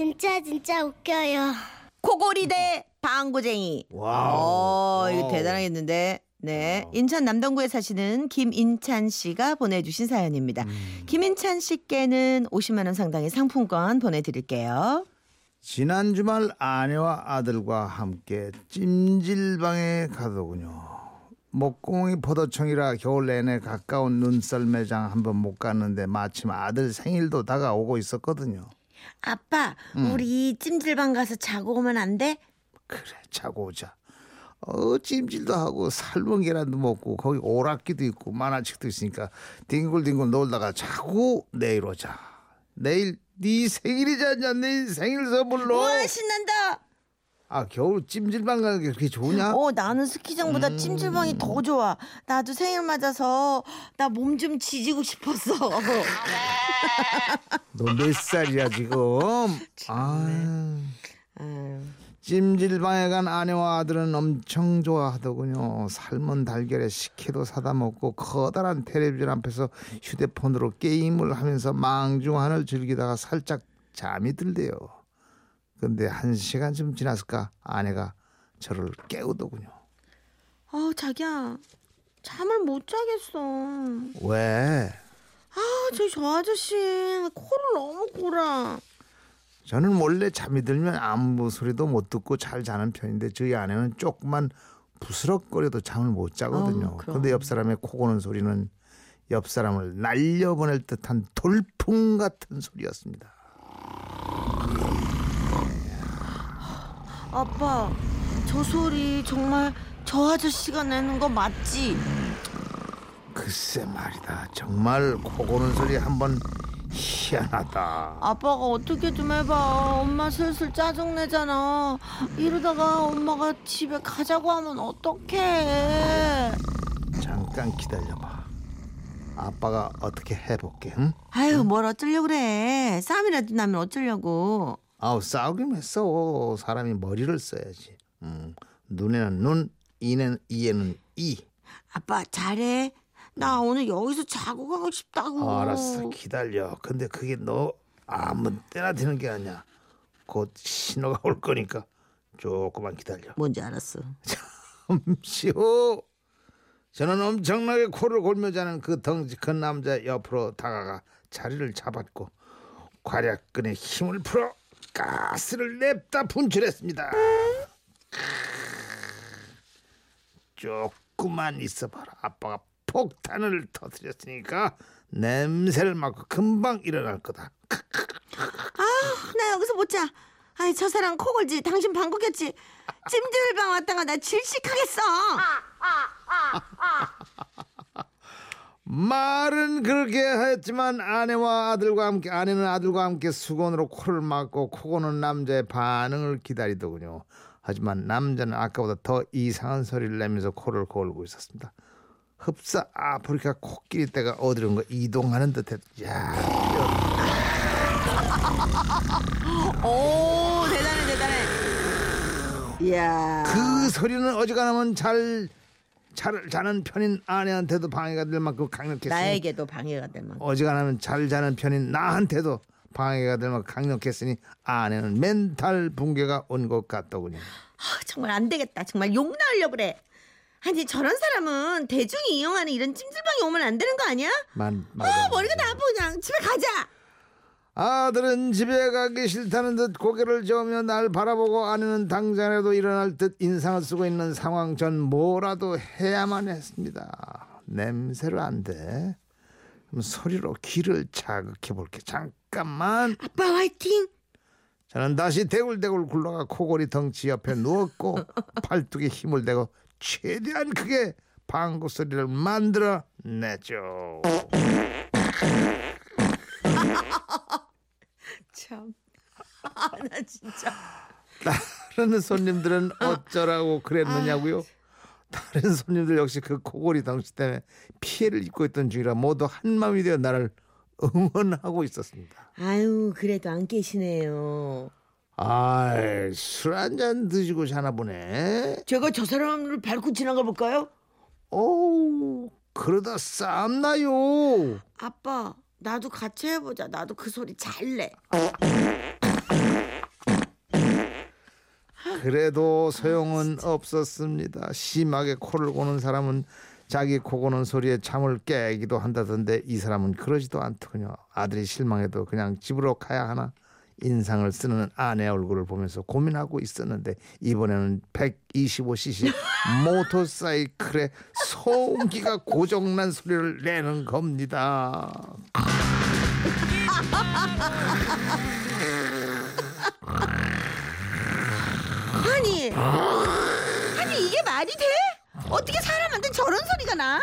진짜 진짜 웃겨요. 코골이 대 방구쟁이. 와우. 어, 이거. 대단하겠는데. 네. 인천 남동구에 사시는 김인찬 씨가 보내주신 사연입니다. 음. 김인찬 씨께는 50만 원 상당의 상품권 보내드릴게요. 지난 주말 아내와 아들과 함께 찜질방에 가더군요. 목구멍이 포도청이라 겨울 내내 가까운 눈썰매장 한번 못 갔는데 마침 아들 생일도 다가오고 있었거든요. 아빠, 음. 우리 찜질방 가서 자고 오면 안 돼? 그래 자고 오자. 어 찜질도 하고 삶은 계란도 먹고 거기 오락기도 있고 만화책도 있으니까 뒹굴뒹굴 놀다가 자고 내일 오자. 내일 네 생일이지 않냐? 내 생일 선물로. 우와, 신난다! 아 겨울 찜질방 가는 게 그렇게 좋냐? 어, 나는 스키장보다 음. 찜질방이 더 좋아. 나도 생일 맞아서 나 몸 좀 지지고 싶었어. 너 몇 살이야 지금? 아 아유. 찜질방에 간 아내와 아들은 엄청 좋아하더군요. 삶은 달걀에 식혜도 사다 먹고 커다란 텔레비전 앞에서 휴대폰으로 게임을 하면서 망중한을 즐기다가 살짝 잠이 들대요. 근데 한 시간쯤 지났을까 아내가 저를 깨우더군요. 아, 자기야. 잠을 못 자겠어. 왜? 아, 저, 저 아저씨. 코를 골아. 저는 원래 잠이 들면 아무 소리도 못 듣고 잘 자는 편인데 저희 아내는 조금만 부스럭거려도 잠을 못 자거든요. 그럼. 그런데 옆 사람의 코 고는 소리는 옆 사람을 날려보낼 듯한 돌풍 같은 소리였습니다. 아빠, 저 소리 정말 저 아저씨가 내는 거 맞지? 글쎄 말이다. 정말 코 고는 소리 한번 희한하다. 아빠가 어떻게 좀 해봐. 엄마 슬슬 짜증내잖아. 이러다가 엄마가 집에 가자고 하면 어떡해. 잠깐 기다려봐. 아빠가 어떻게 해볼게. 응? 아유, 뭘 어쩌려고 그래. 싸움이라도 나면 어쩌려고. 아우 싸우긴 했어. 사람이 머리를 써야지. 음, 눈에는 눈, 이는 이에는 이. 아빠, 잘해. 나 오늘 여기서 자고 가고 싶다고. 어, 알았어 기다려. 근데 그게 너 아무 때나 되는 게 아니야. 곧 신호가 올 거니까 조금만 기다려. 뭔지 알았어. 잠시 후 저는 엄청나게 코를 골며 자는 그 덩치 큰 남자 옆으로 다가가 자리를 잡았고 괄약근에 힘을 풀어 가스를 냅다 분출했습니다. 조금만 있어봐라 아빠가 폭탄을 터뜨렸으니까 냄새를 맡고 금방 일어날 거다 아, 나 여기서 못 자. 아이, 저 사람 코골지. 당신 방귀꼈지. 찜질방 왔다가 나 질식하겠어. 말은 그렇게 했지만 아내와 아들과 함께 아내는 아들과 함께 수건으로 코를 막고 코 고는 남자의 반응을 기다리더군요. 하지만 남자는 아까보다 더 이상한 소리를 내면서 코를 골고 있었습니다. 흡사 아프리카 코끼리 떼가 어디론가 이동하는 듯했. 야, 오, 대단해, 대단해. 이야. 그 소리는 어지간하면 잘, 잘 자는 편인 아내한테도 방해가 될 만큼 강력했으니 나에게도 방해가 될 만큼. 어지간하면 잘 자는 편인 나한테도 방해가 될 만큼 강력했으니 아내는 멘탈 붕괴가 온 것 같더군요. 아, 정말 안 되겠다. 정말 욕 나으려고 그래. 아니, 저런 사람은 대중이 이용하는 이런 찜질방에 오면 안 되는 거 아니야? 만, 아, 맞아. 머리가 나빠, 그냥. 집에 가자. 아들은 집에 가기 싫다는 듯 고개를 저으며 날 바라보고 아내는 당장이라도 일어날 듯 인상을 쓰고 있는 상황 전 뭐라도 해야만 했습니다. 냄새를 안 돼. 그럼 소리로 귀를 자극해 볼게. 잠깐만. 아빠 화이팅. 저는 다시 대굴대굴 굴러가 코골이 덩치 옆에 누웠고 팔뚝에 힘을 대고 최대한 크게 방구 소리를 만들어 내죠. 참. 아, 나 진짜. 다른 손님들은 어쩌라고 그랬느냐고요? 다른 손님들 역시 그 코골이 덩치 때문에 피해를 입고 있던 중이라 모두 한 마음이 되어 나를 응원하고 있었습니다. 아유, 그래도 안 계시네요. 아이, 술한 잔 드시고 자나 보네. 제가 저 사람을 밟고 지나가 볼까요? 어우, 그러다 싸움 나요. 아빠, 나도 같이 해보자. 나도 그 소리 잘 내. 그래도 소용은 없었습니다. 심하게 코를 고는 사람은 자기 코 고는 소리에 잠을 깨기도 한다던데 이 사람은 그러지도 않더군요. 아들이 실망해도 그냥 집으로 가야 하나 인상을 쓰는 아내 얼굴을 보면서 고민하고 있었는데 이번에는 125cc 모터사이클에 소음기가 고장난 소리를 내는 겁니다. 아니, 아니 이게 말이 돼? 어떻게 사람한테 저런 소리가 나?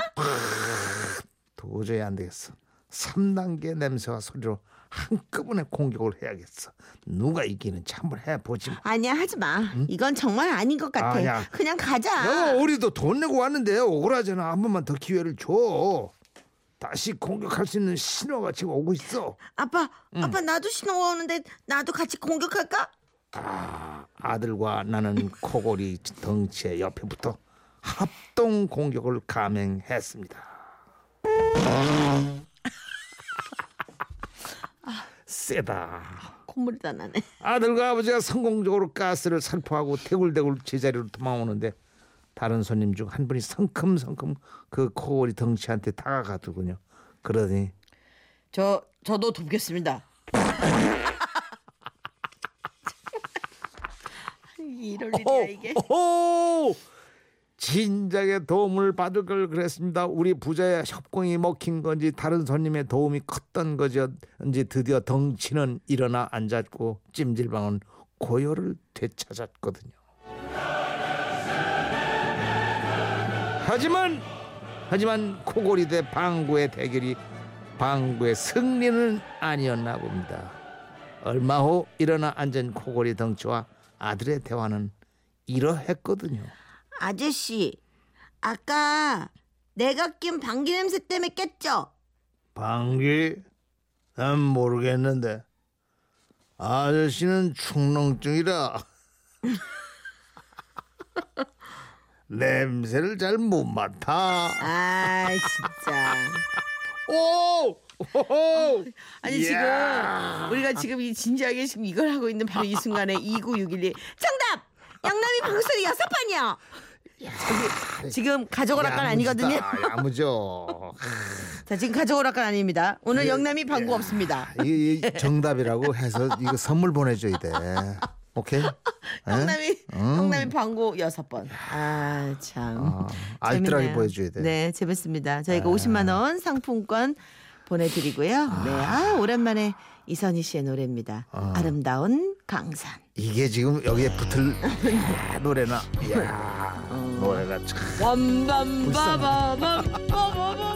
도저히 안 되겠어. 3단계 냄새와 소리로 한꺼번에 공격을 해야겠어. 누가 이기는지 한번 해보지 뭐. 아니야 하지 마. 이건 정말 아닌 것 같아. 아니야. 그냥 가자. 야, 우리도 돈 내고 왔는데 억울하잖아. 한 번만 더 기회를 줘. 다시 공격할 수 있는 신호가 지금 오고 있어. 아빠, 아빠 나도 신호 오는데 나도 같이 공격할까? 아들과 나는 코골이 덩치의 옆에부터 합동 공격을 감행했습니다. 세다. 콧물이 다 나네. 아들과 아버지가 성공적으로 가스를 살포하고 대굴대굴 제자리로 도망오는데 다른 손님 중 한 분이 성큼성큼 그 코골이 덩치한테 다가가더군요. 그러더니 저 저도 돕겠습니다. 이럴 일이야 이게. 오호! 진작에 도움을 받을 걸 그랬습니다. 우리 부자의 협공이 먹힌 건지 다른 손님의 도움이 컸던 거지인지 드디어 덩치는 일어나 앉았고 찜질방은 고요를 되찾았거든요. 하지만 하지만 코골이 대 방구의 대결이 방구의 승리는 아니었나 봅니다. 얼마 후 일어나 앉은 코골이 덩치와 아들의 대화는 이러했거든요. 아저씨, 아까 내가 낀 방귀 냄새 때문에 깼죠? 방귀? 난 모르겠는데 아저씨는 축농증이라 냄새를 잘 못 맡아. 아 진짜. 오! 오호! 아니 이야. 지금 우리가 지금 이 진지하게 지금 이걸 하고 있는 바로 이 순간에 2961이 정답! 양남이 방소리 여섯 번이요. 저기 지금 가져오라 건 아니거든요. 야무져. 자 지금 가져오라 건 아닙니다. 오늘 영남이 방구 없습니다. 이, 이 정답이라고 해서 이거 선물 보내줘야 돼. 오케이? 에? 영남이 음. 영남이 방구 여섯 번. 아 참. 아, 알뜰하게. 보여줘야 돼. 네, 재밌습니다. 저희가 50만 원 상품권 보내드리고요. 네, 아 오랜만에 이선희 씨의 노래입니다. 아. 아름다운 강산. 이게 지금 여기에 붙을 노래나. 이야, 노래가 참.